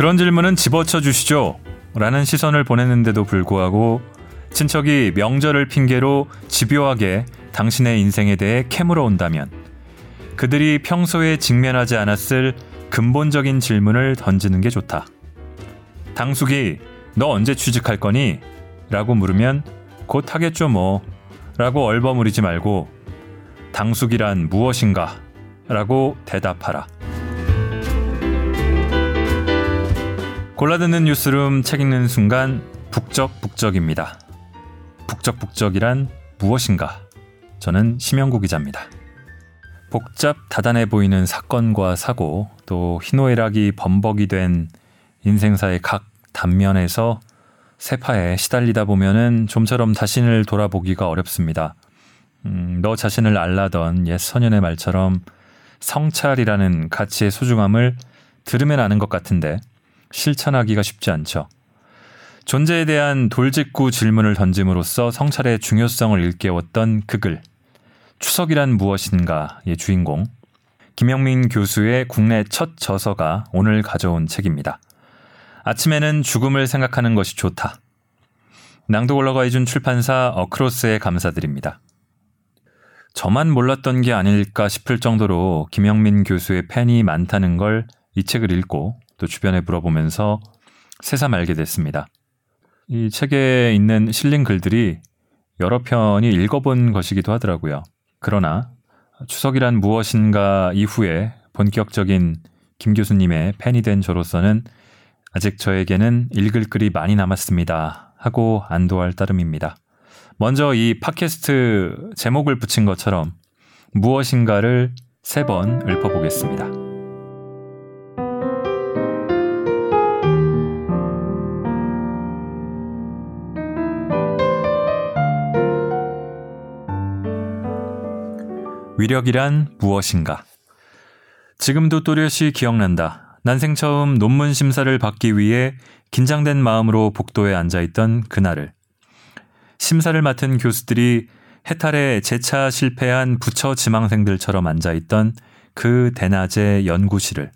그런 질문은 집어쳐 주시죠. 라는 시선을 보냈는데도 불구하고 친척이 명절을 핑계로 집요하게 당신의 인생에 대해 캐물어 온다면 그들이 평소에 직면하지 않았을 근본적인 질문을 던지는 게 좋다. 당숙이 너 언제 취직할 거니? 라고 물으면 곧 하겠죠 뭐 라고 얼버무리지 말고 당숙이란 무엇인가? 라고 대답하라. 골라듣는 뉴스룸 책 읽는 순간 북적북적입니다. 북적북적이란 무엇인가? 저는 심영구 기자입니다. 복잡 다단해 보이는 사건과 사고 또 희노애락이 범벅이 된 인생사의 각 단면에서 세파에 시달리다 보면은 좀처럼 자신을 돌아보기가 어렵습니다. 음, 너 자신을 알라던 옛 소년의 말처럼 성찰이라는 가치의 소중함을 들으면 아는 것 같은데 실천하기가 쉽지 않죠. 존재에 대한 돌직구 질문을 던짐으로써 성찰의 중요성을 일깨웠던 그 글. 추석이란 무엇인가의 주인공 김영민 교수의 국내 첫 저서가 오늘 가져온 책입니다. 아침에는 죽음을 생각하는 것이 좋다. 낭독 올라가 해준 출판사 어크로스에 감사드립니다. 저만 몰랐던 게 아닐까 싶을 정도로 김영민 교수의 팬이 많다는 걸 이 책을 읽고 또 주변에 물어보면서 새삼 알게 됐습니다. 이 책에 있는 실린 글들이 여러 편이 읽어본 것이기도 하더라고요. 그러나 추석이란 무엇인가 이후에 본격적인 김 교수님의 팬이 된 저로서는 아직 저에게는 읽을 글이 많이 남았습니다. 하고 안도할 따름입니다. 먼저 이 팟캐스트 제목을 붙인 것처럼 무엇인가를 세 번 읊어보겠습니다. 위력이란 무엇인가? 지금도 또렷이 기억난다. 난생 처음 논문 심사를 받기 위해 긴장된 마음으로 복도에 앉아있던 그날을. 심사를 맡은 교수들이 해탈에 재차 실패한 부처 지망생들처럼 앉아있던 그 대낮의 연구실을.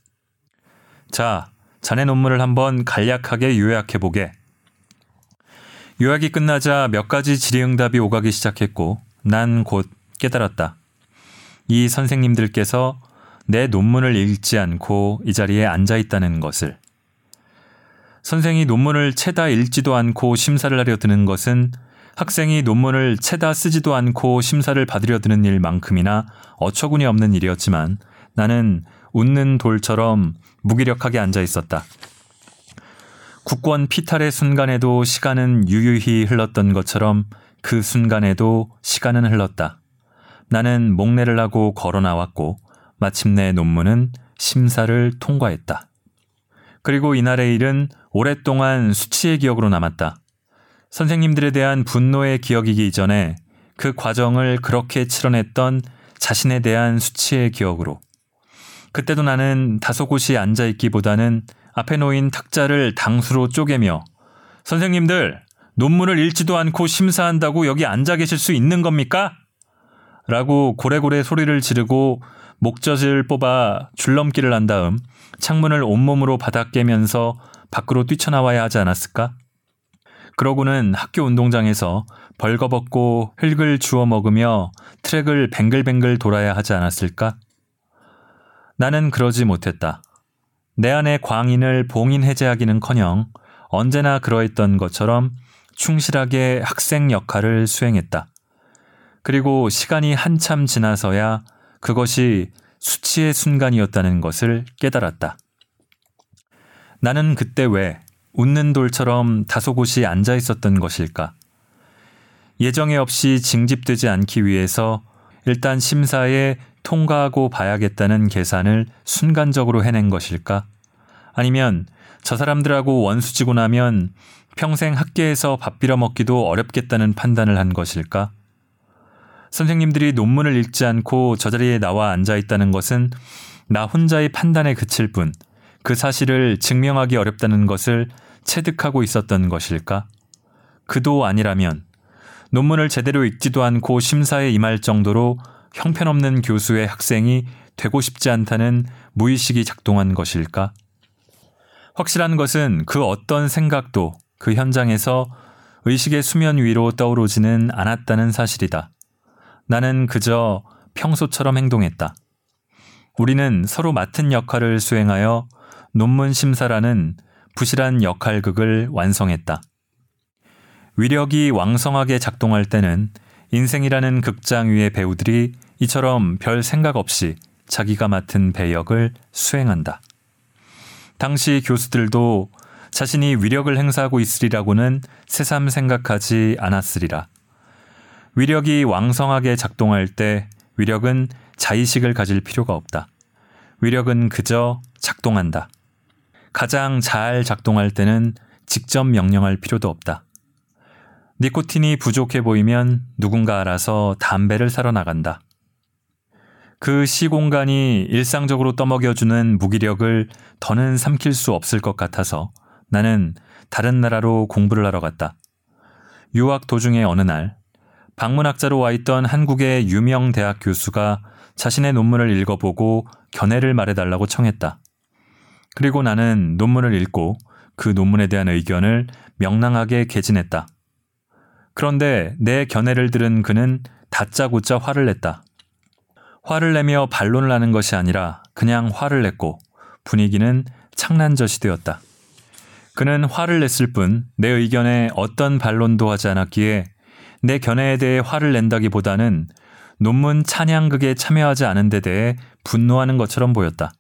자, 자네 논문을 한번 간략하게 요약해보게. 요약이 끝나자 몇 가지 질의응답이 오가기 시작했고, 난 곧 깨달았다. 이 선생님들께서 내 논문을 읽지 않고 이 자리에 앉아 있다는 것을 선생이 논문을 채다 읽지도 않고 심사를 하려 드는 것은 학생이 논문을 채다 쓰지도 않고 심사를 받으려 드는 일만큼이나 어처구니 없는 일이었지만 나는 웃는 돌처럼 무기력하게 앉아 있었다. 국권 피탈의 순간에도 시간은 유유히 흘렀던 것처럼 그 순간에도 시간은 흘렀다. 나는 목례를 하고 걸어 나왔고 마침내 논문은 심사를 통과했다. 그리고 이날의 일은 오랫동안 수치의 기억으로 남았다. 선생님들에 대한 분노의 기억이기 이전에 그 과정을 그렇게 치러냈던 자신에 대한 수치의 기억으로. 그때도 나는 다소 곳이 앉아있기보다는 앞에 놓인 탁자를 당수로 쪼개며 선생님들, 논문을 읽지도 않고 심사한다고 여기 앉아 계실 수 있는 겁니까? 라고 고래고래 소리를 지르고 목젖을 뽑아 줄넘기를 한 다음 창문을 온몸으로 바닥 깨면서 밖으로 뛰쳐나와야 하지 않았을까? 그러고는 학교 운동장에서 벌거벗고 흙을 주워 먹으며 트랙을 뱅글뱅글 돌아야 하지 않았을까? 나는 그러지 못했다. 내 안의 광인을 봉인 해제하기는 커녕 언제나 그러했던 것처럼 충실하게 학생 역할을 수행했다. 그리고 시간이 한참 지나서야 그것이 수치의 순간이었다는 것을 깨달았다. 나는 그때 왜 웃는 돌처럼 다소곳이 앉아 있었던 것일까? 예정에 없이 징집되지 않기 위해서 일단 심사에 통과하고 봐야겠다는 계산을 순간적으로 해낸 것일까? 아니면 저 사람들하고 원수지고 나면 평생 학계에서 밥 빌어 먹기도 어렵겠다는 판단을 한 것일까? 선생님들이 논문을 읽지 않고 저 자리에 나와 앉아 있다는 것은 나 혼자의 판단에 그칠 뿐 그 사실을 증명하기 어렵다는 것을 체득하고 있었던 것일까? 그도 아니라면 논문을 제대로 읽지도 않고 심사에 임할 정도로 형편없는 교수의 학생이 되고 싶지 않다는 무의식이 작동한 것일까? 확실한 것은 그 어떤 생각도 그 현장에서 의식의 수면 위로 떠오르지는 않았다는 사실이다. 나는 그저 평소처럼 행동했다. 우리는 서로 맡은 역할을 수행하여 논문 심사라는 부실한 역할극을 완성했다. 위력이 왕성하게 작동할 때는 인생이라는 극장 위의 배우들이 이처럼 별 생각 없이 자기가 맡은 배역을 수행한다. 당시 교수들도 자신이 위력을 행사하고 있으리라고는 새삼 생각하지 않았으리라. 위력이 왕성하게 작동할 때 위력은 자의식을 가질 필요가 없다. 위력은 그저 작동한다. 가장 잘 작동할 때는 직접 명령할 필요도 없다. 니코틴이 부족해 보이면 누군가 알아서 담배를 사러 나간다. 그 시공간이 일상적으로 떠먹여주는 무기력을 더는 삼킬 수 없을 것 같아서 나는 다른 나라로 공부를 하러 갔다. 유학 도중에 어느 날 방문학자로 와 있던 한국의 유명 대학 교수가 자신의 논문을 읽어보고 견해를 말해달라고 청했다. 그리고 나는 논문을 읽고 그 논문에 대한 의견을 명랑하게 개진했다. 그런데 내 견해를 들은 그는 다짜고짜 화를 냈다. 화를 내며 반론을 하는 것이 아니라 그냥 화를 냈고 분위기는 창난젓이 되었다. 그는 화를 냈을 뿐 내 의견에 어떤 반론도 하지 않았기에 내 견해에 대해 화를 낸다기보다는 논문 찬양극에 참여하지 않은 데 대해 분노하는 것처럼 보였다.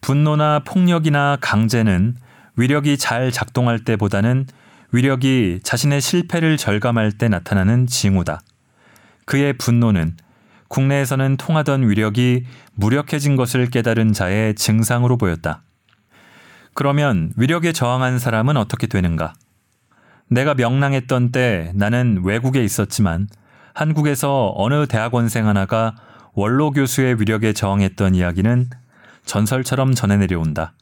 분노나 폭력이나 강제는 위력이 잘 작동할 때보다는 위력이 자신의 실패를 절감할 때 나타나는 징후다. 그의 분노는 국내에서는 통하던 위력이 무력해진 것을 깨달은 자의 증상으로 보였다. 그러면 위력에 저항한 사람은 어떻게 되는가? 내가 명랑했던 때 나는 외국에 있었지만 한국에서 어느 대학원생 하나가 원로 교수의 위력에 저항했던 이야기는 전설처럼 전해 내려온다.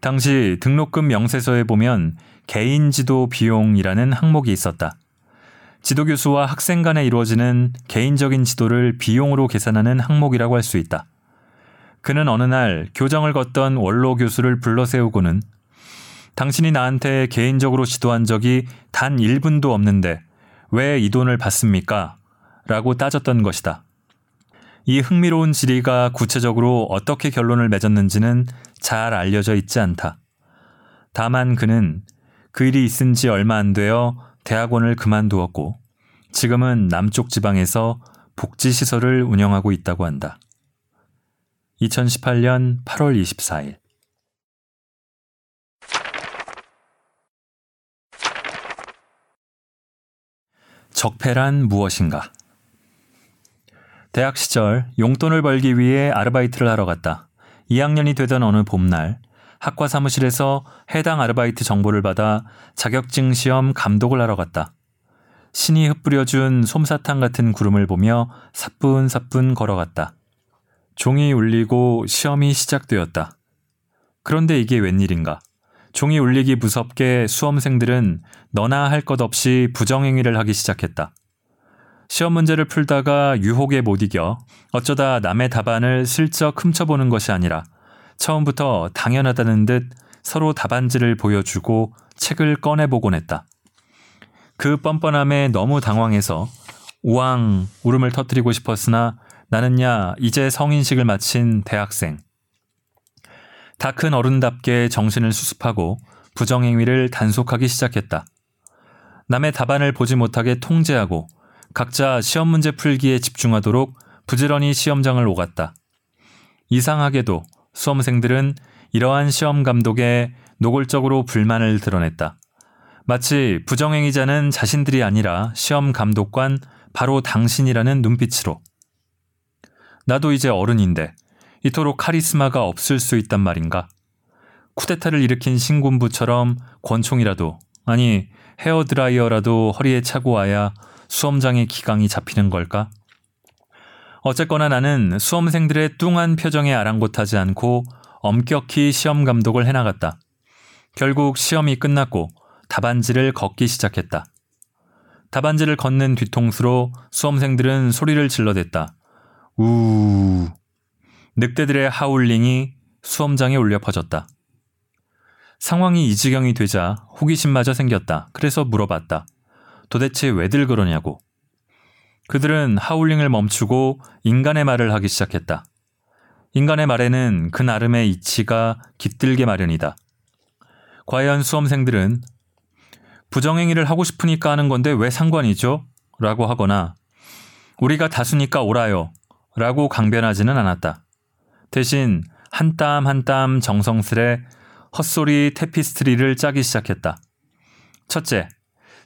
당시 등록금 명세서에 보면 개인 지도 비용이라는 항목이 있었다. 지도 교수와 학생 간에 이루어지는 개인적인 지도를 비용으로 계산하는 항목이라고 할 수 있다. 그는 어느 날 교정을 걷던 원로 교수를 불러 세우고는 당신이 나한테 개인적으로 지도한 적이 단 1분도 없는데 왜 이 돈을 받습니까? 라고 따졌던 것이다. 이 흥미로운 질의가 구체적으로 어떻게 결론을 맺었는지는 잘 알려져 있지 않다. 다만 그는 그 일이 있은 지 얼마 안 되어 대학원을 그만두었고 지금은 남쪽 지방에서 복지시설을 운영하고 있다고 한다. 2018년 8월 24일 적폐란 무엇인가? 대학 시절 용돈을 벌기 위해 아르바이트를 하러 갔다. 2학년이 되던 어느 봄날 학과 사무실에서 해당 아르바이트 정보를 받아 자격증 시험 감독을 하러 갔다. 신이 흩뿌려준 솜사탕 같은 구름을 보며 사뿐사뿐 걸어갔다. 종이 울리고 시험이 시작되었다. 그런데 이게 웬일인가? 종이 울리기 무섭게 수험생들은 너나 할 것 없이 부정행위를 하기 시작했다. 시험 문제를 풀다가 유혹에 못 이겨 어쩌다 남의 답안을 슬쩍 훔쳐보는 것이 아니라 처음부터 당연하다는 듯 서로 답안지를 보여주고 책을 꺼내보곤 했다. 그 뻔뻔함에 너무 당황해서 우왕 울음을 터뜨리고 싶었으나 나는야 이제 성인식을 마친 대학생. 다 큰 어른답게 정신을 수습하고 부정행위를 단속하기 시작했다. 남의 답안을 보지 못하게 통제하고 각자 시험 문제 풀기에 집중하도록 부지런히 시험장을 오갔다. 이상하게도 수험생들은 이러한 시험 감독에 노골적으로 불만을 드러냈다. 마치 부정행위자는 자신들이 아니라 시험 감독관 바로 당신이라는 눈빛으로. 나도 이제 어른인데 이토록 카리스마가 없을 수 있단 말인가? 쿠데타를 일으킨 신군부처럼 권총이라도 아니 헤어드라이어라도 허리에 차고 와야 수험장의 기강이 잡히는 걸까? 어쨌거나 나는 수험생들의 뚱한 표정에 아랑곳하지 않고 엄격히 시험 감독을 해나갔다. 결국 시험이 끝났고 답안지를 걷기 시작했다. 답안지를 걷는 뒤통수로 수험생들은 소리를 질러댔다. 우. 늑대들의 하울링이 수험장에 울려 퍼졌다. 상황이 이 지경이 되자 호기심마저 생겼다. 그래서 물어봤다. 도대체 왜들 그러냐고. 그들은 하울링을 멈추고 인간의 말을 하기 시작했다. 인간의 말에는 그 나름의 이치가 깃들게 마련이다. 과연 수험생들은 부정행위를 하고 싶으니까 하는 건데 왜 상관이죠? 라고 하거나 우리가 다수니까 오라요. 라고 강변하지는 않았다. 대신 한 땀 한 땀 정성스레 헛소리 테피스트리를 짜기 시작했다. 첫째,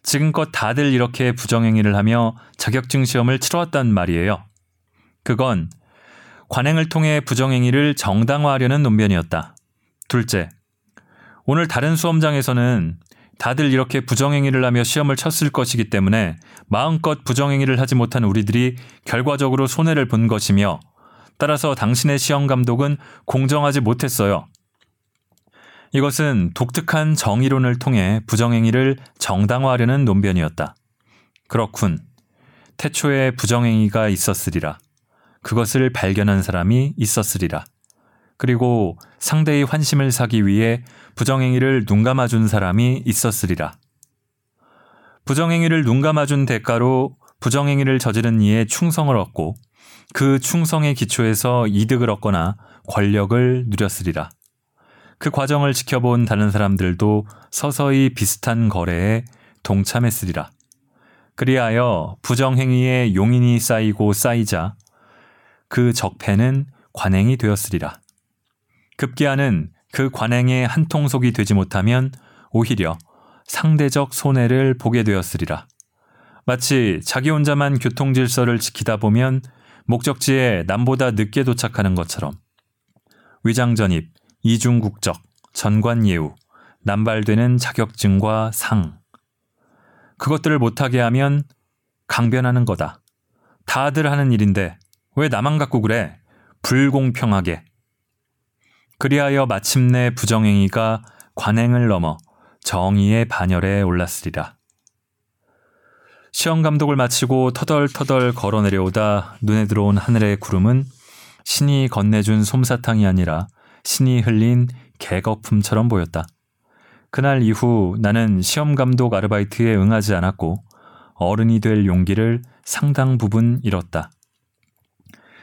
지금껏 다들 이렇게 부정행위를 하며 자격증 시험을 치러왔단 말이에요. 그건 관행을 통해 부정행위를 정당화하려는 논변이었다. 둘째, 오늘 다른 수험장에서는 다들 이렇게 부정행위를 하며 시험을 쳤을 것이기 때문에 마음껏 부정행위를 하지 못한 우리들이 결과적으로 손해를 본 것이며 따라서 당신의 시험 감독은 공정하지 못했어요. 이것은 독특한 정의론을 통해 부정행위를 정당화하려는 논변이었다. 그렇군. 태초에 부정행위가 있었으리라. 그것을 발견한 사람이 있었으리라. 그리고 상대의 환심을 사기 위해 부정행위를 눈 감아준 사람이 있었으리라. 부정행위를 눈 감아준 대가로 부정행위를 저지른 이의 충성을 얻고 그 충성의 기초에서 이득을 얻거나 권력을 누렸으리라. 그 과정을 지켜본 다른 사람들도 서서히 비슷한 거래에 동참했으리라. 그리하여 부정행위의 용인이 쌓이고 쌓이자 그 적폐는 관행이 되었으리라. 급기야는 그 관행의 한 통속이 되지 못하면 오히려 상대적 손해를 보게 되었으리라. 마치 자기 혼자만 교통 질서를 지키다 보면 목적지에 남보다 늦게 도착하는 것처럼 위장전입, 이중국적, 전관예우, 남발되는 자격증과 상. 그것들을 못하게 하면 강변하는 거다. 다들 하는 일인데 왜 나만 갖고 그래? 불공평하게. 그리하여 마침내 부정행위가 관행을 넘어 정의의 반열에 올랐으리라. 시험 감독을 마치고 터덜터덜 걸어 내려오다 눈에 들어온 하늘의 구름은 신이 건네준 솜사탕이 아니라 신이 흘린 개거품처럼 보였다. 그날 이후 나는 시험 감독 아르바이트에 응하지 않았고 어른이 될 용기를 상당 부분 잃었다.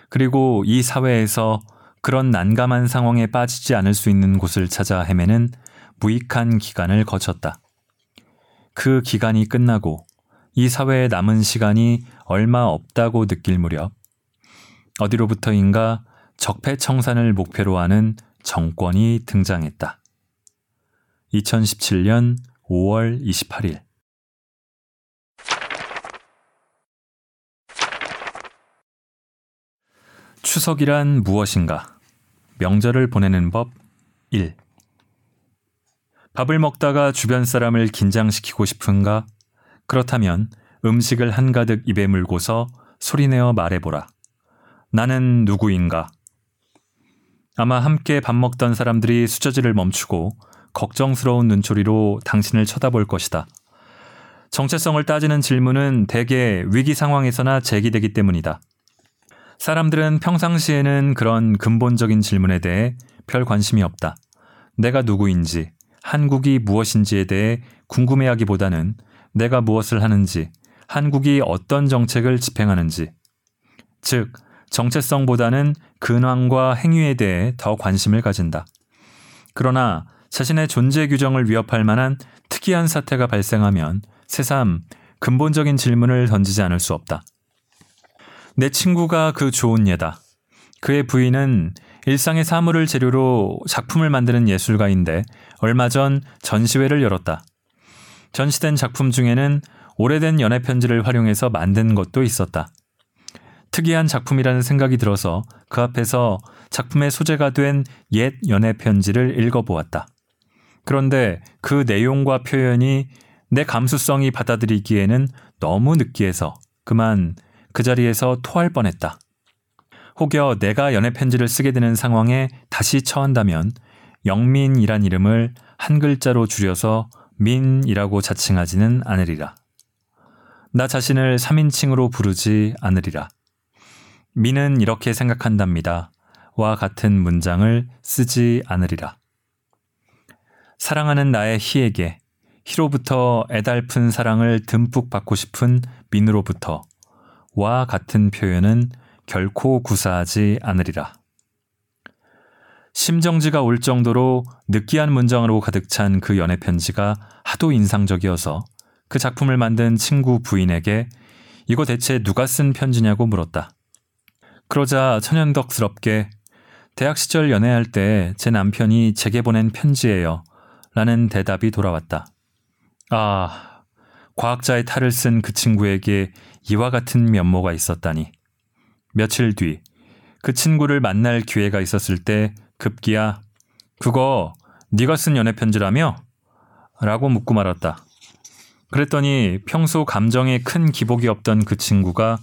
그리고 이 사회에서 그런 난감한 상황에 빠지지 않을 수 있는 곳을 찾아 헤매는 무익한 기간을 거쳤다. 그 기간이 끝나고 이 사회에 남은 시간이 얼마 없다고 느낄 무렵 어디로부터인가 적폐청산을 목표로 하는 정권이 등장했다. 2017년 5월 28일 추석이란 무엇인가? 명절을 보내는 법 1. 밥을 먹다가 주변 사람을 긴장시키고 싶은가? 그렇다면 음식을 한가득 입에 물고서 소리내어 말해보라. 나는 누구인가? 아마 함께 밥 먹던 사람들이 수저질을 멈추고 걱정스러운 눈초리로 당신을 쳐다볼 것이다. 정체성을 따지는 질문은 대개 위기 상황에서나 제기되기 때문이다. 사람들은 평상시에는 그런 근본적인 질문에 대해 별 관심이 없다. 내가 누구인지, 한국이 무엇인지에 대해 궁금해하기보다는 내가 무엇을 하는지, 한국이 어떤 정책을 집행하는지, 즉, 정체성보다는 근황과 행위에 대해 더 관심을 가진다. 그러나 자신의 존재 규정을 위협할 만한 특이한 사태가 발생하면 새삼 근본적인 질문을 던지지 않을 수 없다. 내 친구가 그 좋은 예다. 그의 부인은 일상의 사물을 재료로 작품을 만드는 예술가인데 얼마 전 전시회를 열었다. 전시된 작품 중에는 오래된 연애 편지를 활용해서 만든 것도 있었다. 특이한 작품이라는 생각이 들어서 그 앞에서 작품의 소재가 된 옛 연애 편지를 읽어보았다. 그런데 그 내용과 표현이 내 감수성이 받아들이기에는 너무 느끼해서 그만 그 자리에서 토할 뻔했다. 혹여 내가 연애 편지를 쓰게 되는 상황에 다시 처한다면 영민이란 이름을 한 글자로 줄여서 민이라고 자칭하지는 않으리라. 나 자신을 3인칭으로 부르지 않으리라. 미는 이렇게 생각한답니다. 와 같은 문장을 쓰지 않으리라. 사랑하는 나의 희에게 희로부터 애달픈 사랑을 듬뿍 받고 싶은 민으로부터 와 같은 표현은 결코 구사하지 않으리라. 심정지가 올 정도로 느끼한 문장으로 가득 찬 그 연애 편지가 하도 인상적이어서 그 작품을 만든 친구 부인에게 이거 대체 누가 쓴 편지냐고 물었다. 그러자 천연덕스럽게 대학 시절 연애할 때 제 남편이 제게 보낸 편지예요. 라는 대답이 돌아왔다. 아, 과학자의 탈을 쓴 그 친구에게 이와 같은 면모가 있었다니. 며칠 뒤, 그 친구를 만날 기회가 있었을 때 급기야 그거 네가 쓴 연애 편지라며? 라고 묻고 말았다. 그랬더니 평소 감정에 큰 기복이 없던 그 친구가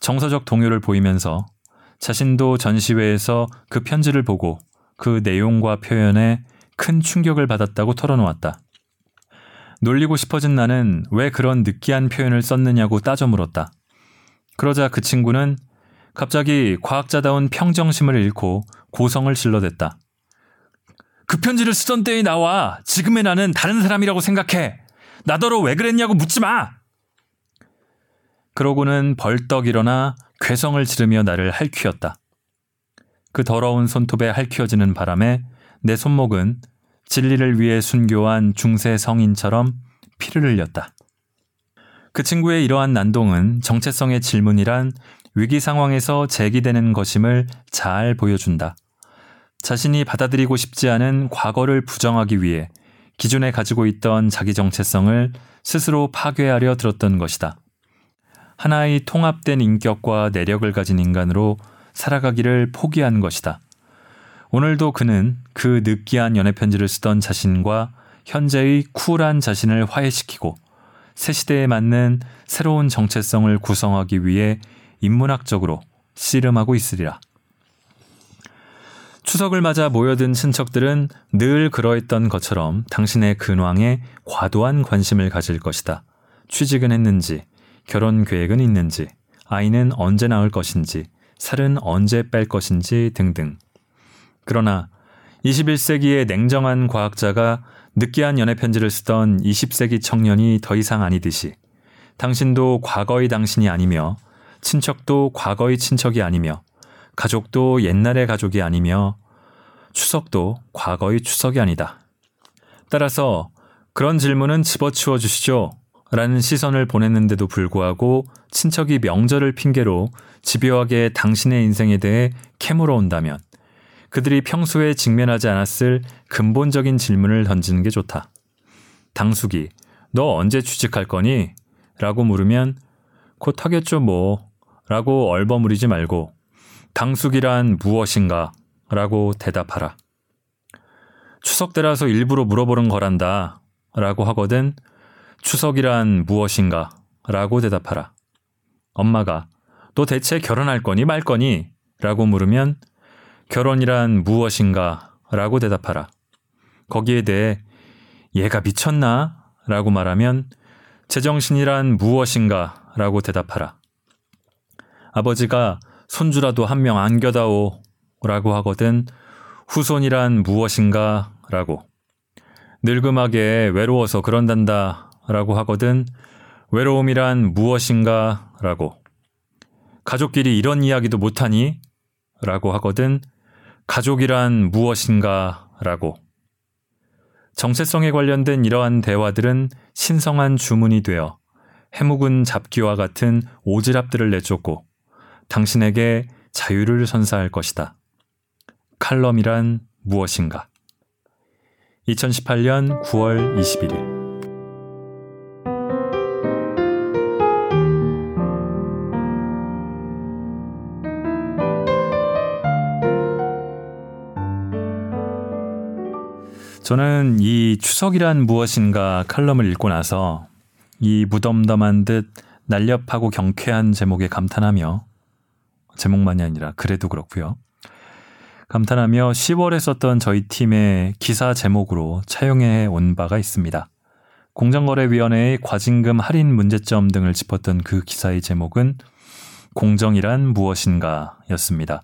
정서적 동요를 보이면서 자신도 전시회에서 그 편지를 보고 그 내용과 표현에 큰 충격을 받았다고 털어놓았다. 놀리고 싶어진 나는 왜 그런 느끼한 표현을 썼느냐고 따져 물었다. 그러자 그 친구는 갑자기 과학자다운 평정심을 잃고 고성을 질러댔다. 그 편지를 쓰던 때의 나와 지금의 나는 다른 사람이라고 생각해. 나더러 왜 그랬냐고 묻지 마! 그러고는 벌떡 일어나 괴성을 지르며 나를 할퀴었다. 그 더러운 손톱에 할퀴어지는 바람에 내 손목은 진리를 위해 순교한 중세 성인처럼 피를 흘렸다. 그 친구의 이러한 난동은 정체성의 질문이란 위기 상황에서 제기되는 것임을 잘 보여준다. 자신이 받아들이고 싶지 않은 과거를 부정하기 위해 기존에 가지고 있던 자기 정체성을 스스로 파괴하려 들었던 것이다. 하나의 통합된 인격과 내력을 가진 인간으로 살아가기를 포기한 것이다. 오늘도 그는 그 느끼한 연애 편지를 쓰던 자신과 현재의 쿨한 자신을 화해시키고 새 시대에 맞는 새로운 정체성을 구성하기 위해 인문학적으로 씨름하고 있으리라. 추석을 맞아 모여든 친척들은 늘 그러했던 것처럼 당신의 근황에 과도한 관심을 가질 것이다. 취직은 했는지, 결혼 계획은 있는지, 아이는 언제 낳을 것인지, 살은 언제 뺄 것인지 등등. 그러나 21세기의 냉정한 과학자가 느끼한 연애 편지를 쓰던 20세기 청년이 더 이상 아니듯이 당신도 과거의 당신이 아니며 친척도 과거의 친척이 아니며 가족도 옛날의 가족이 아니며 추석도 과거의 추석이 아니다. 따라서 그런 질문은 집어치워 주시죠. 라는 시선을 보냈는데도 불구하고 친척이 명절을 핑계로 집요하게 당신의 인생에 대해 캐물어 온다면 그들이 평소에 직면하지 않았을 근본적인 질문을 던지는 게 좋다. 당숙이, 너 언제 취직할 거니? 라고 물으면 곧 하겠죠 뭐. 라고 얼버무리지 말고 당숙이란 무엇인가? 라고 대답하라. 추석 때라서 일부러 물어보는 거란다. 라고 하거든 추석이란 무엇인가? 라고 대답하라. 엄마가 너 대체 결혼할 거니 말 거니? 라고 물으면 결혼이란 무엇인가? 라고 대답하라. 거기에 대해 얘가 미쳤나? 라고 말하면 제정신이란 무엇인가? 라고 대답하라. 아버지가 손주라도 한 명 안겨다오 라고 하거든 후손이란 무엇인가 라고. 늙음하게 외로워서 그런단다 라고 하거든 외로움이란 무엇인가 라고. 가족끼리 이런 이야기도 못하니? 라고 하거든 가족이란 무엇인가 라고. 정체성에 관련된 이러한 대화들은 신성한 주문이 되어 해묵은 잡기와 같은 오지랖들을 내쫓고 당신에게 자유를 선사할 것이다. 칼럼이란 무엇인가? 2018년 9월 21일 저는 이 추석이란 무엇인가 칼럼을 읽고 나서 이 무덤덤한 듯 날렵하고 경쾌한 제목에 감탄하며 제목만이 아니라 그래도 그렇고요. 감탄하며 10월에 썼던 저희 팀의 기사 제목으로 차용해 온 바가 있습니다. 공정거래위원회의 과징금 할인 문제점 등을 짚었던 그 기사의 제목은 공정이란 무엇인가 였습니다.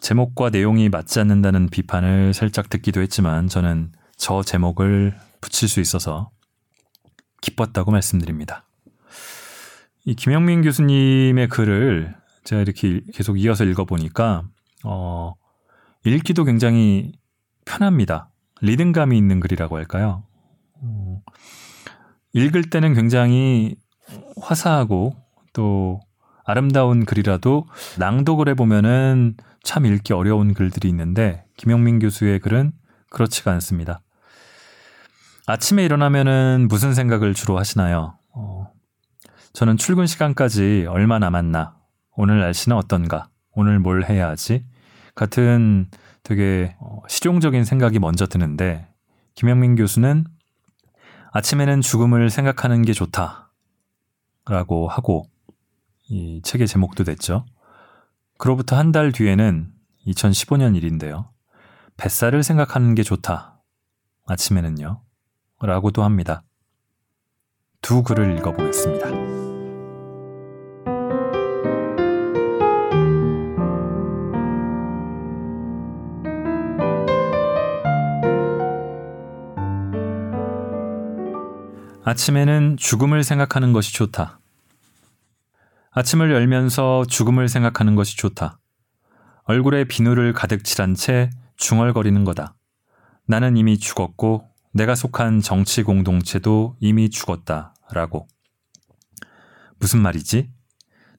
제목과 내용이 맞지 않는다는 비판을 살짝 듣기도 했지만 저는 저 제목을 붙일 수 있어서 기뻤다고 말씀드립니다. 이 김영민 교수님의 글을 제가 이렇게 계속 이어서 읽어보니까, 어, 읽기도 굉장히 편합니다. 리듬감이 있는 글이라고 할까요? 어, 읽을 때는 굉장히 화사하고 또 아름다운 글이라도 낭독을 해보면은 참 읽기 어려운 글들이 있는데 김영민 교수의 글은 그렇지가 않습니다. 아침에 일어나면은 무슨 생각을 주로 하시나요? 어, 저는 출근 시간까지 얼마 남았나? 오늘 날씨는 어떤가? 오늘 뭘 해야 하지? 같은 되게 어, 실용적인 생각이 먼저 드는데 김영민 교수는 아침에는 죽음을 생각하는 게 좋다. 라고 하고 이 책의 제목도 됐죠. 그로부터 한 달 뒤에는 2015년 일인데요. 뱃살을 생각하는 게 좋다. 아침에는요. 라고도 합니다. 두 글을 읽어보겠습니다. 아침에는 죽음을 생각하는 것이 좋다. 아침을 열면서 죽음을 생각하는 것이 좋다. 얼굴에 비누를 가득 칠한 채 중얼거리는 거다. 나는 이미 죽었고 내가 속한 정치 공동체도 이미 죽었다. 라고. 무슨 말이지?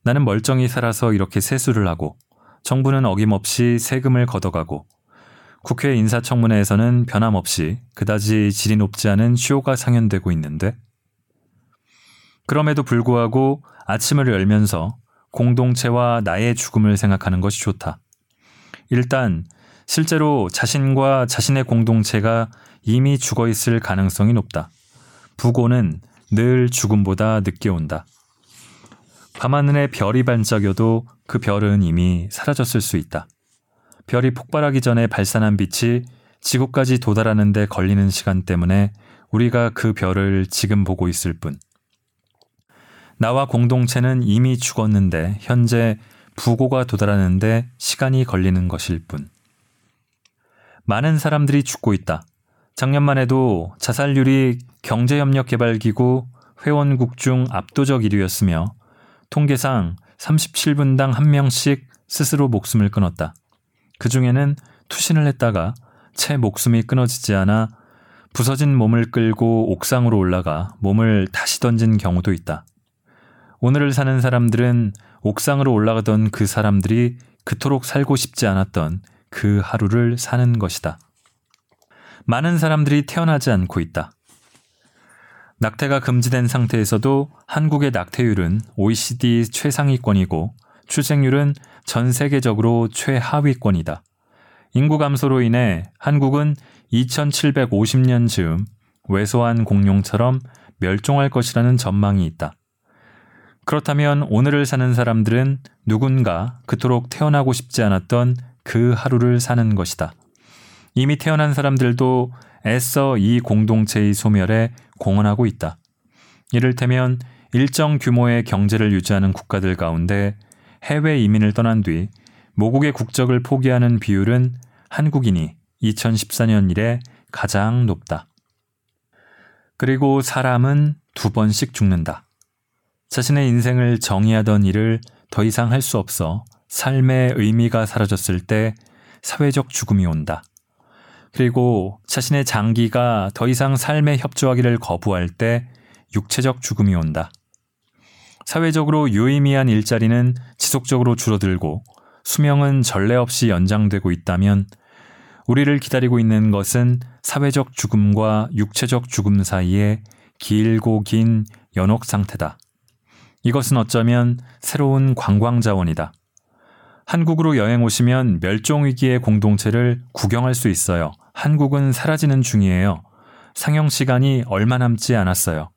나는 멀쩡히 살아서 이렇게 세수를 하고 정부는 어김없이 세금을 걷어가고 국회 인사청문회에서는 변함없이 그다지 질이 높지 않은 쇼가 상연되고 있는데 그럼에도 불구하고 아침을 열면서 공동체와 나의 죽음을 생각하는 것이 좋다. 일단 실제로 자신과 자신의 공동체가 이미 죽어 있을 가능성이 높다. 부고는 늘 죽음보다 늦게 온다. 밤하늘에 별이 반짝여도 그 별은 이미 사라졌을 수 있다. 별이 폭발하기 전에 발산한 빛이 지구까지 도달하는데 걸리는 시간 때문에 우리가 그 별을 지금 보고 있을 뿐. 나와 공동체는 이미 죽었는데 현재 부고가 도달하는데 시간이 걸리는 것일 뿐. 많은 사람들이 죽고 있다. 작년만 해도 자살률이 경제협력개발기구 회원국 중 압도적 1위였으며 통계상 37분당 1명씩 스스로 목숨을 끊었다. 그 중에는 투신을 했다가 채 목숨이 끊어지지 않아 부서진 몸을 끌고 옥상으로 올라가 몸을 다시 던진 경우도 있다. 오늘을 사는 사람들은 옥상으로 올라가던 그 사람들이 그토록 살고 싶지 않았던 그 하루를 사는 것이다. 많은 사람들이 태어나지 않고 있다. 낙태가 금지된 상태에서도 한국의 낙태율은 OECD 최상위권이고 출생률은 전 세계적으로 최하위권이다. 인구 감소로 인해 한국은 2750년 즈음 왜소한 공룡처럼 멸종할 것이라는 전망이 있다. 그렇다면 오늘을 사는 사람들은 누군가 그토록 태어나고 싶지 않았던 그 하루를 사는 것이다. 이미 태어난 사람들도 애써 이 공동체의 소멸에 공헌하고 있다. 이를테면 일정 규모의 경제를 유지하는 국가들 가운데 해외 이민을 떠난 뒤 모국의 국적을 포기하는 비율은 한국인이 2014년 이래 가장 높다. 그리고 사람은 두 번씩 죽는다. 자신의 인생을 정의하던 일을 더 이상 할 수 없어 삶의 의미가 사라졌을 때 사회적 죽음이 온다. 그리고 자신의 장기가 더 이상 삶에 협조하기를 거부할 때 육체적 죽음이 온다. 사회적으로 유의미한 일자리는 지속적으로 줄어들고 수명은 전례 없이 연장되고 있다면 우리를 기다리고 있는 것은 사회적 죽음과 육체적 죽음 사이에 길고 긴 연옥 상태다. 이것은 어쩌면 새로운 관광 자원이다. 한국으로 여행 오시면 멸종 위기의 공동체를 구경할 수 있어요. 한국은 사라지는 중이에요. 상영 시간이 얼마 남지 않았어요.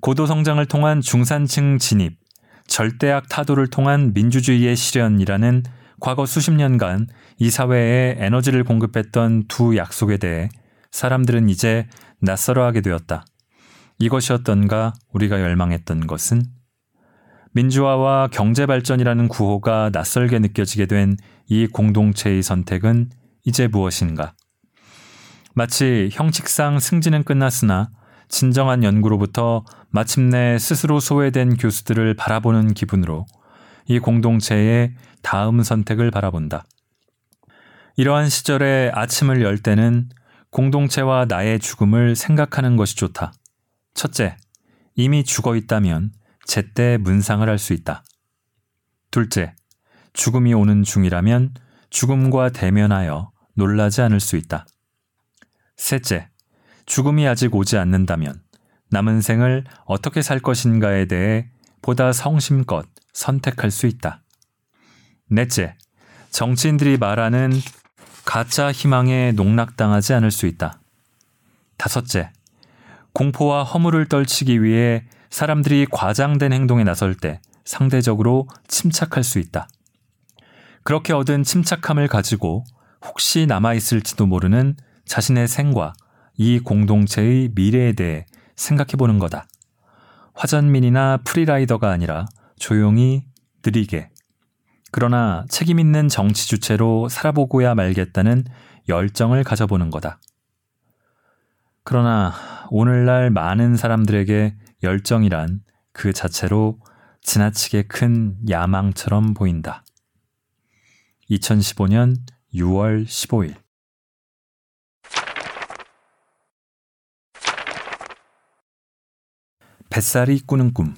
고도 성장을 통한 중산층 진입, 절대악 타도를 통한 민주주의의 실현이라는 과거 수십 년간 이 사회에 에너지를 공급했던 두 약속에 대해 사람들은 이제 낯설어하게 되었다. 이것이었던가 우리가 열망했던 것은 민주화와 경제 발전이라는 구호가 낯설게 느껴지게 된 이 공동체의 선택은 이제 무엇인가? 마치 형식상 승진은 끝났으나 진정한 연구로부터 마침내 스스로 소외된 교수들을 바라보는 기분으로 이 공동체의 다음 선택을 바라본다. 이러한 시절에 아침을 열 때는 공동체와 나의 죽음을 생각하는 것이 좋다. 첫째, 이미 죽어 있다면 제때 문상을 할 수 있다. 둘째, 죽음이 오는 중이라면 죽음과 대면하여 놀라지 않을 수 있다. 셋째, 죽음이 아직 오지 않는다면 남은 생을 어떻게 살 것인가에 대해 보다 성심껏 선택할 수 있다. 넷째, 정치인들이 말하는 가짜 희망에 농락당하지 않을 수 있다. 다섯째, 공포와 허물을 떨치기 위해 사람들이 과장된 행동에 나설 때 상대적으로 침착할 수 있다. 그렇게 얻은 침착함을 가지고 혹시 남아있을지도 모르는 자신의 생과 이 공동체의 미래에 대해 생각해 보는 거다. 화전민이나 프리라이더가 아니라 조용히 느리게 그러나 책임 있는 정치 주체로 살아보고야 말겠다는 열정을 가져보는 거다. 그러나 오늘날 많은 사람들에게 열정이란 그 자체로 지나치게 큰 야망처럼 보인다. 2015년 6월 15일 뱃살이 꾸는 꿈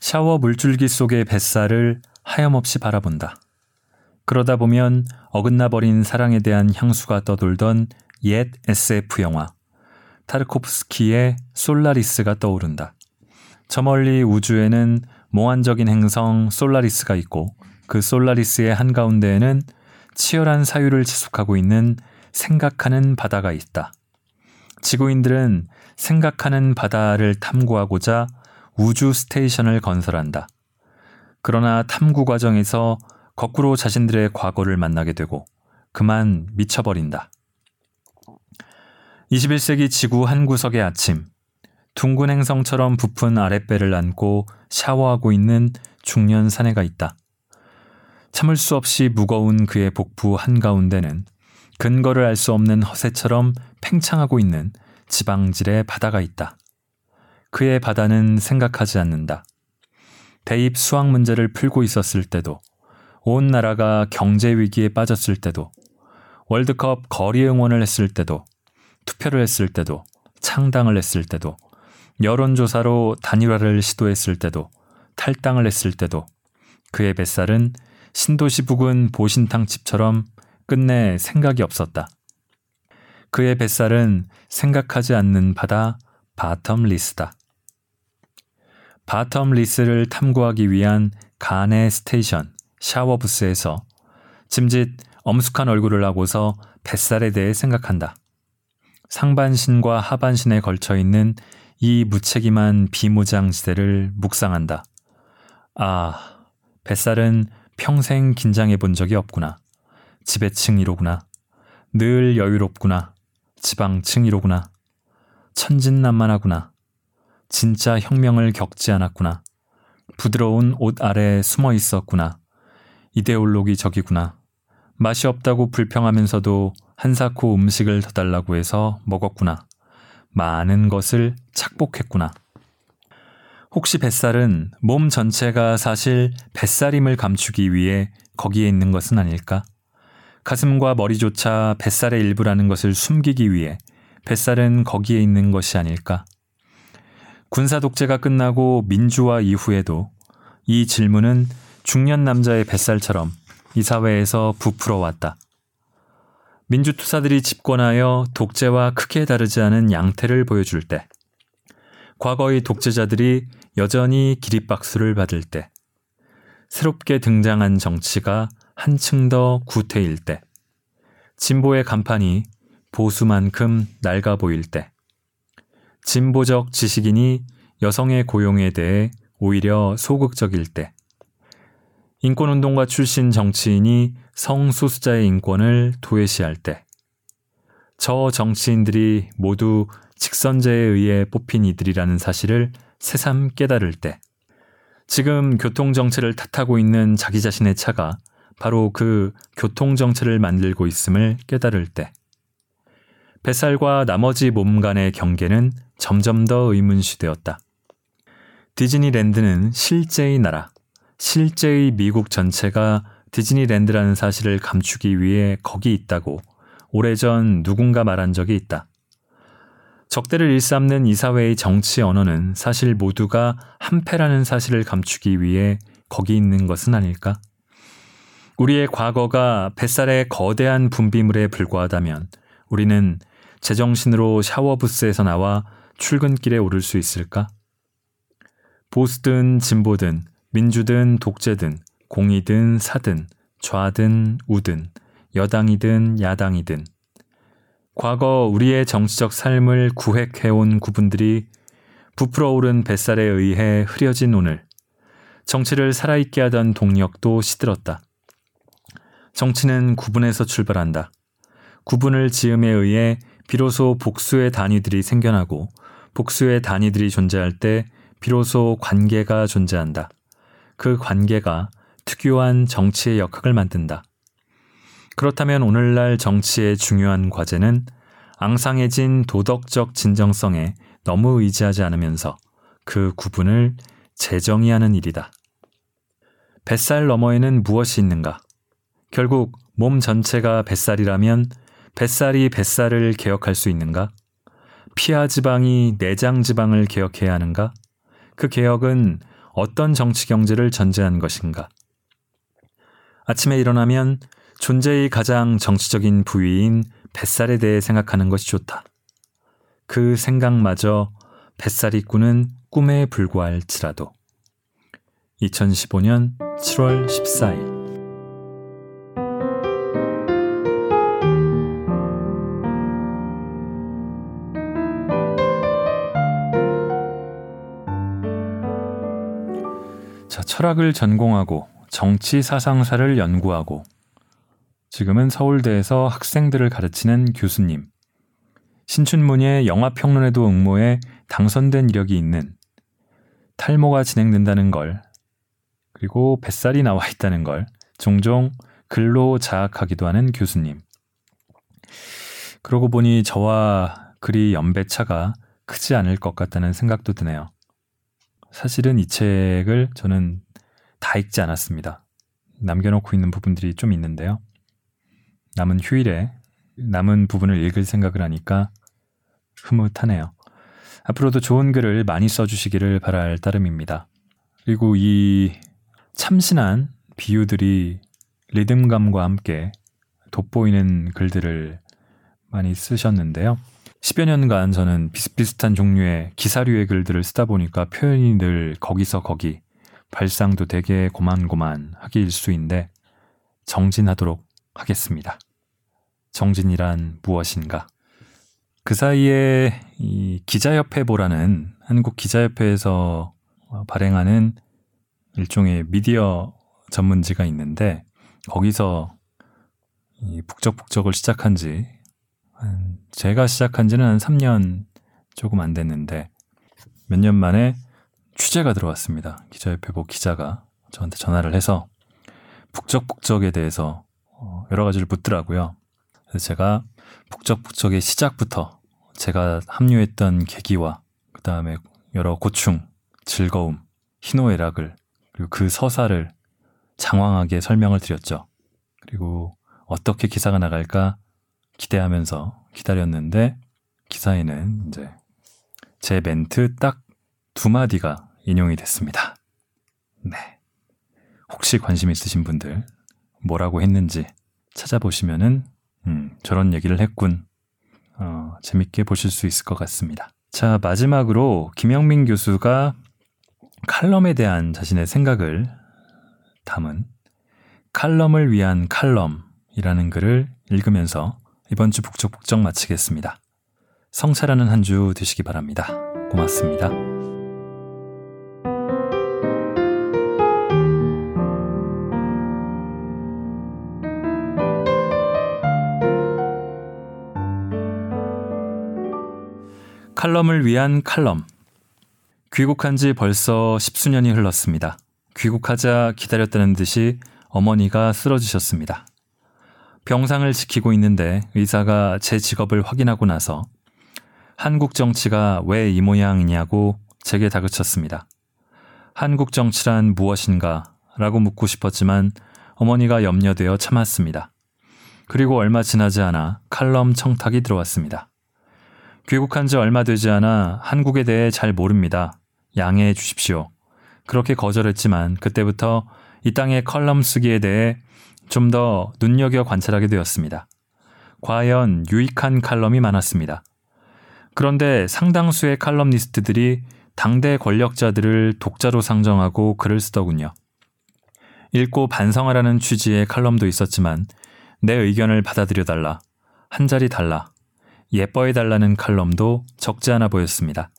샤워 물줄기 속의 뱃살을 하염없이 바라본다. 그러다 보면 어긋나 버린 사랑에 대한 향수가 떠돌던 옛 SF 영화 타르코프스키의 솔라리스가 떠오른다. 저 멀리 우주에는 몽환적인 행성 솔라리스가 있고 그 솔라리스의 한가운데에는 치열한 사유를 지속하고 있는 생각하는 바다가 있다. 지구인들은 생각하는 바다를 탐구하고자 우주 스테이션을 건설한다. 그러나 탐구 과정에서 거꾸로 자신들의 과거를 만나게 되고 그만 미쳐버린다. 21세기 지구 한 구석의 아침, 둥근 행성처럼 부푼 아랫배를 안고 샤워하고 있는 중년 사내가 있다. 참을 수 없이 무거운 그의 복부 한가운데는 근거를 알 수 없는 허세처럼 팽창하고 있는 지방질의 바다가 있다. 그의 바다는 생각하지 않는다. 대입 수학 문제를 풀고 있었을 때도, 온 나라가 경제 위기에 빠졌을 때도, 월드컵 거리 응원을 했을 때도, 투표를 했을 때도, 창당을 했을 때도, 여론조사로 단일화를 시도했을 때도, 탈당을 했을 때도, 그의 뱃살은 신도시 부근 보신탕 집처럼 끝내 생각이 없었다. 그의 뱃살은 생각하지 않는 바다 bottomless다. bottomless를 탐구하기 위한 간이 station 샤워 부스에서 짐짓 엄숙한 얼굴을 하고서 뱃살에 대해 생각한다. 상반신과 하반신에 걸쳐 있는 이 무책임한 비무장지대를 묵상한다. 아, 뱃살은 평생 긴장해 본 적이 없구나. 지배층이로구나. 늘 여유롭구나. 지방층이로구나. 천진난만하구나. 진짜 혁명을 겪지 않았구나. 부드러운 옷 아래에 숨어 있었구나. 이데올로기 적이구나. 맛이 없다고 불평하면서도 한사코 음식을 더 달라고 해서 먹었구나. 많은 것을 착복했구나. 혹시 뱃살은 몸 전체가 사실 뱃살임을 감추기 위해 거기에 있는 것은 아닐까? 가슴과 머리조차 뱃살의 일부라는 것을 숨기기 위해 뱃살은 거기에 있는 것이 아닐까? 군사 독재가 끝나고 민주화 이후에도 이 질문은 중년 남자의 뱃살처럼 이 사회에서 부풀어 왔다. 민주투사들이 집권하여 독재와 크게 다르지 않은 양태를 보여줄 때, 과거의 독재자들이 여전히 기립박수를 받을 때, 새롭게 등장한 정치가 한층 더 구태일 때, 진보의 간판이 보수만큼 낡아 보일 때, 진보적 지식인이 여성의 고용에 대해 오히려 소극적일 때, 인권운동가 출신 정치인이 성소수자의 인권을 도외시할 때, 저 정치인들이 모두 직선제에 의해 뽑힌 이들이라는 사실을 새삼 깨달을 때, 지금 교통정체를 탓하고 있는 자기 자신의 차가 바로 그 교통 정체를 만들고 있음을 깨달을 때, 뱃살과 나머지 몸 간의 경계는 점점 더 의문시되었다. 디즈니랜드는 실제의 나라, 실제의 미국 전체가 디즈니랜드라는 사실을 감추기 위해 거기 있다고 오래전 누군가 말한 적이 있다. 적대를 일삼는 이 사회의 정치 언어는 사실 모두가 한패라는 사실을 감추기 위해 거기 있는 것은 아닐까? 우리의 과거가 뱃살의 거대한 분비물에 불과하다면 우리는 제정신으로 샤워부스에서 나와 출근길에 오를 수 있을까? 보수든 진보든 민주든 독재든 공이든 사든 좌든 우든 여당이든 야당이든 과거 우리의 정치적 삶을 구획해온 구분들이 부풀어 오른 뱃살에 의해 흐려진 오늘 정치를 살아있게 하던 동력도 시들었다. 정치는 구분에서 출발한다. 구분을 지음에 의해 비로소 복수의 단위들이 생겨나고 복수의 단위들이 존재할 때 비로소 관계가 존재한다. 그 관계가 특유한 정치의 역학을 만든다. 그렇다면 오늘날 정치의 중요한 과제는 앙상해진 도덕적 진정성에 너무 의지하지 않으면서 그 구분을 재정의하는 일이다. 뱃살 너머에는 무엇이 있는가? 결국 몸 전체가 뱃살이라면 뱃살이 뱃살을 개혁할 수 있는가? 피하 지방이 내장 지방을 개혁해야 하는가? 그 개혁은 어떤 정치 경제를 전제한 것인가? 아침에 일어나면 존재의 가장 정치적인 부위인 뱃살에 대해 생각하는 것이 좋다. 그 생각마저 뱃살이 꾸는 꿈에 불과할지라도. 2015년 7월 14일. 철학을 전공하고 정치 사상사를 연구하고 지금은 서울대에서 학생들을 가르치는 교수님. 신춘문예 영화평론에도 응모해 당선된 이력이 있는 탈모가 진행된다는 걸 그리고 뱃살이 나와 있다는 걸 종종 글로 자학하기도 하는 교수님. 그러고 보니 저와 그리 연배차가 크지 않을 것 같다는 생각도 드네요. 사실은 이 책을 저는 다 읽지 않았습니다. 남겨놓고 있는 부분들이 좀 있는데요. 남은 휴일에 남은 부분을 읽을 생각을 하니까 흐뭇하네요. 앞으로도 좋은 글을 많이 써주시기를 바랄 따름입니다. 그리고 이 참신한 비유들이 리듬감과 함께 돋보이는 글들을 많이 쓰셨는데요. 10여 년간 저는 비슷비슷한 종류의 기사류의 글들을 쓰다 보니까 표현이 늘 거기서 거기, 발상도 되게 고만고만하게 일수인데 정진하도록 하겠습니다. 정진이란 무엇인가? 그 사이에 이 기자협회보라는 한국 기자협회에서 발행하는 일종의 미디어 전문지가 있는데 거기서 이 북적북적을 시작한 지 한, 제가 시작한 지는 한 3년 조금 안 됐는데 몇 년 만에 취재가 들어왔습니다. 기자협회보 기자가 저한테 전화를 해서 북적북적에 대해서 어, 여러 가지를 묻더라고요. 그래서 제가 북적북적의 시작부터 제가 합류했던 계기와 그 다음에 여러 고충, 즐거움, 희노애락을 그리고 그 서사를 장황하게 설명을 드렸죠. 그리고 어떻게 기사가 나갈까 기대하면서 기다렸는데 기사에는 이제 제 멘트 딱 두 마디가 인용이 됐습니다. 네. 혹시 관심 있으신 분들 뭐라고 했는지 찾아보시면은 음, 저런 얘기를 했군. 어, 재밌게 보실 수 있을 것 같습니다. 자, 마지막으로 김영민 교수가 칼럼에 대한 자신의 생각을 담은 칼럼을 위한 칼럼이라는 글을 읽으면서 이번 주 북적북적 마치겠습니다. 성찰하는 한 주 되시기 바랍니다. 고맙습니다. 칼럼을 위한 칼럼. 귀국한 지 벌써 십수년이 흘렀습니다. 귀국하자 기다렸다는 듯이 어머니가 쓰러지셨습니다. 병상을 지키고 있는데 의사가 제 직업을 확인하고 나서 한국 정치가 왜 이 모양이냐고 제게 다그쳤습니다. 한국 정치란 무엇인가? 라고 묻고 싶었지만 어머니가 염려되어 참았습니다. 그리고 얼마 지나지 않아 칼럼 청탁이 들어왔습니다. 귀국한 지 얼마 되지 않아 한국에 대해 잘 모릅니다. 양해해 주십시오. 그렇게 거절했지만 그때부터 이 땅의 컬럼 쓰기에 대해 좀 더 눈여겨 관찰하게 되었습니다. 과연 유익한 칼럼이 많았습니다. 그런데 상당수의 칼럼니스트들이 당대 권력자들을 독자로 상정하고 글을 쓰더군요. 읽고 반성하라는 취지의 칼럼도 있었지만 내 의견을 받아들여달라, 한 자리 달라, 예뻐해달라는 칼럼도 적지 않아 보였습니다.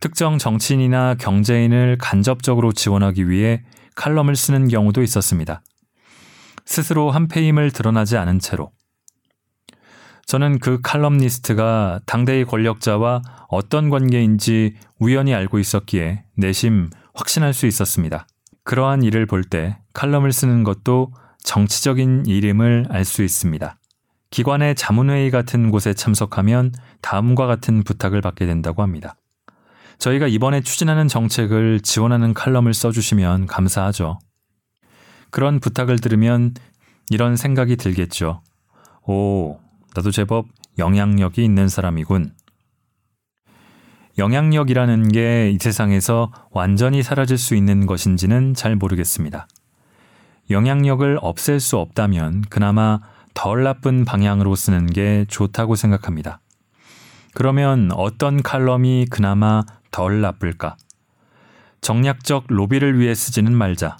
특정 정치인이나 경제인을 간접적으로 지원하기 위해 칼럼을 쓰는 경우도 있었습니다. 스스로 한패임을 드러나지 않은 채로. 저는 그 칼럼니스트가 당대의 권력자와 어떤 관계인지 우연히 알고 있었기에 내심 확신할 수 있었습니다. 그러한 일을 볼 때 칼럼을 쓰는 것도 정치적인 일임을 알 수 있습니다. 기관의 자문회의 같은 곳에 참석하면 다음과 같은 부탁을 받게 된다고 합니다. 저희가 이번에 추진하는 정책을 지원하는 칼럼을 써주시면 감사하죠. 그런 부탁을 들으면 이런 생각이 들겠죠. 오, 나도 제법 영향력이 있는 사람이군. 영향력이라는 게 이 세상에서 완전히 사라질 수 있는 것인지는 잘 모르겠습니다. 영향력을 없앨 수 없다면 그나마 덜 나쁜 방향으로 쓰는 게 좋다고 생각합니다. 그러면 어떤 칼럼이 그나마 덜 나쁠까? 정략적 로비를 위해 쓰지는 말자.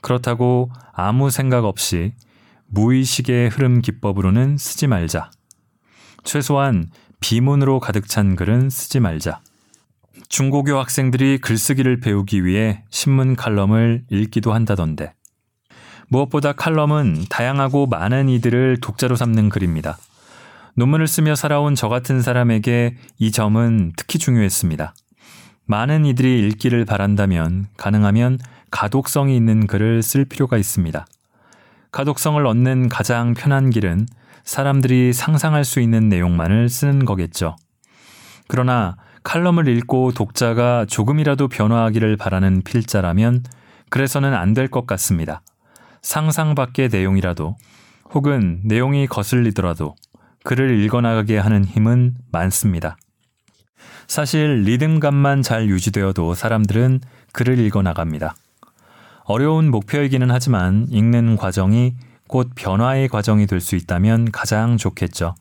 그렇다고 아무 생각 없이 무의식의 흐름 기법으로는 쓰지 말자. 최소한 비문으로 가득 찬 글은 쓰지 말자. 중고교 학생들이 글쓰기를 배우기 위해 신문 칼럼을 읽기도 한다던데. 무엇보다 칼럼은 다양하고 많은 이들을 독자로 삼는 글입니다. 논문을 쓰며 살아온 저 같은 사람에게 이 점은 특히 중요했습니다. 많은 이들이 읽기를 바란다면 가능하면 가독성이 있는 글을 쓸 필요가 있습니다. 가독성을 얻는 가장 편한 길은 사람들이 상상할 수 있는 내용만을 쓰는 거겠죠. 그러나 칼럼을 읽고 독자가 조금이라도 변화하기를 바라는 필자라면 그래서는 안 될 것 같습니다. 상상 밖의 내용이라도 혹은 내용이 거슬리더라도 글을 읽어나가게 하는 힘은 많습니다. 사실 리듬감만 잘 유지되어도 사람들은 글을 읽어나갑니다. 어려운 목표이기는 하지만 읽는 과정이 곧 변화의 과정이 될 수 있다면 가장 좋겠죠.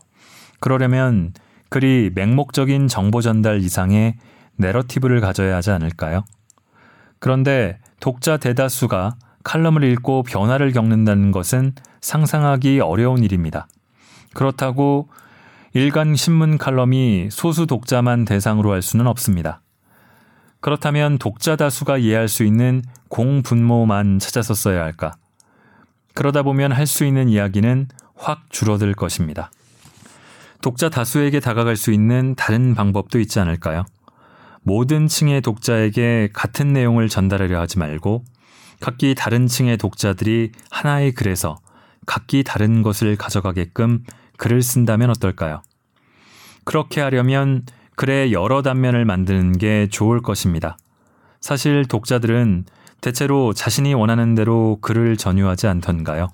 그러려면 글이 맹목적인 정보 전달 이상의 내러티브를 가져야 하지 않을까요? 그런데 독자 대다수가 칼럼을 읽고 변화를 겪는다는 것은 상상하기 어려운 일입니다. 그렇다고 일간 신문 칼럼이 소수 독자만 대상으로 할 수는 없습니다. 그렇다면 독자 다수가 이해할 수 있는 공분모만 찾아서 써야 할까? 그러다 보면 할 수 있는 이야기는 확 줄어들 것입니다. 독자 다수에게 다가갈 수 있는 다른 방법도 있지 않을까요? 모든 층의 독자에게 같은 내용을 전달하려 하지 말고 각기 다른 층의 독자들이 하나의 글에서 각기 다른 것을 가져가게끔 글을 쓴다면 어떨까요? 그렇게 하려면 글의 여러 단면을 만드는 게 좋을 것입니다. 사실 독자들은 대체로 자신이 원하는 대로 글을 전유하지 않던가요?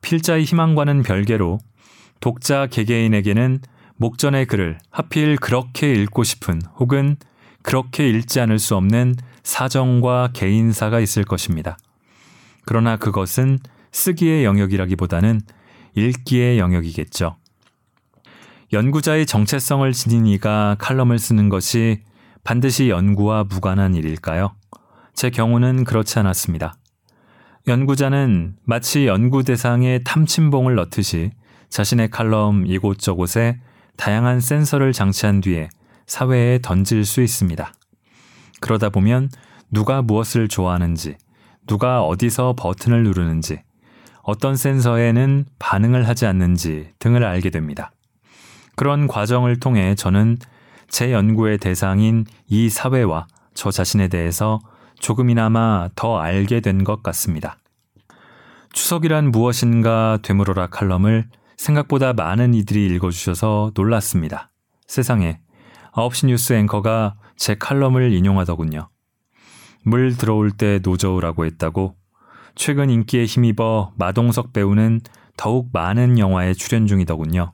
필자의 희망과는 별개로 독자 개개인에게는 목전의 글을 하필 그렇게 읽고 싶은 혹은 그렇게 읽지 않을 수 없는 사정과 개인사가 있을 것입니다. 그러나 그것은 쓰기의 영역이라기보다는 읽기의 영역이겠죠. 연구자의 정체성을 지닌 이가 칼럼을 쓰는 것이 반드시 연구와 무관한 일일까요? 제 경우는 그렇지 않았습니다. 연구자는 마치 연구 대상에 탐침봉을 넣듯이 자신의 칼럼 이곳저곳에 다양한 센서를 장치한 뒤에 사회에 던질 수 있습니다. 그러다 보면 누가 무엇을 좋아하는지, 누가 어디서 버튼을 누르는지, 어떤 센서에는 반응을 하지 않는지 등을 알게 됩니다. 그런 과정을 통해 저는 제 연구의 대상인 이 사회와 저 자신에 대해서 조금이나마 더 알게 된 것 같습니다. 추석이란 무엇인가 되물어라 칼럼을 생각보다 많은 이들이 읽어주셔서 놀랐습니다. 세상에 9시 뉴스 앵커가 제 칼럼을 인용하더군요. 물 들어올 때 노저우라고 했다고 최근 인기에 힘입어 마동석 배우는 더욱 많은 영화에 출연 중이더군요.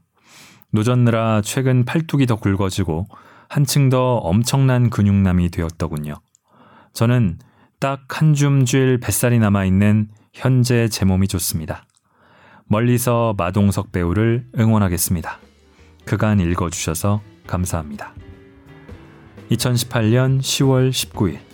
노젓느라 최근 팔뚝이 더 굵어지고 한층 더 엄청난 근육남이 되었더군요. 저는 딱 한 줌 줄 뱃살이 남아있는 현재 제 몸이 좋습니다. 멀리서 마동석 배우를 응원하겠습니다. 그간 읽어주셔서 감사합니다. 2018년 10월 19일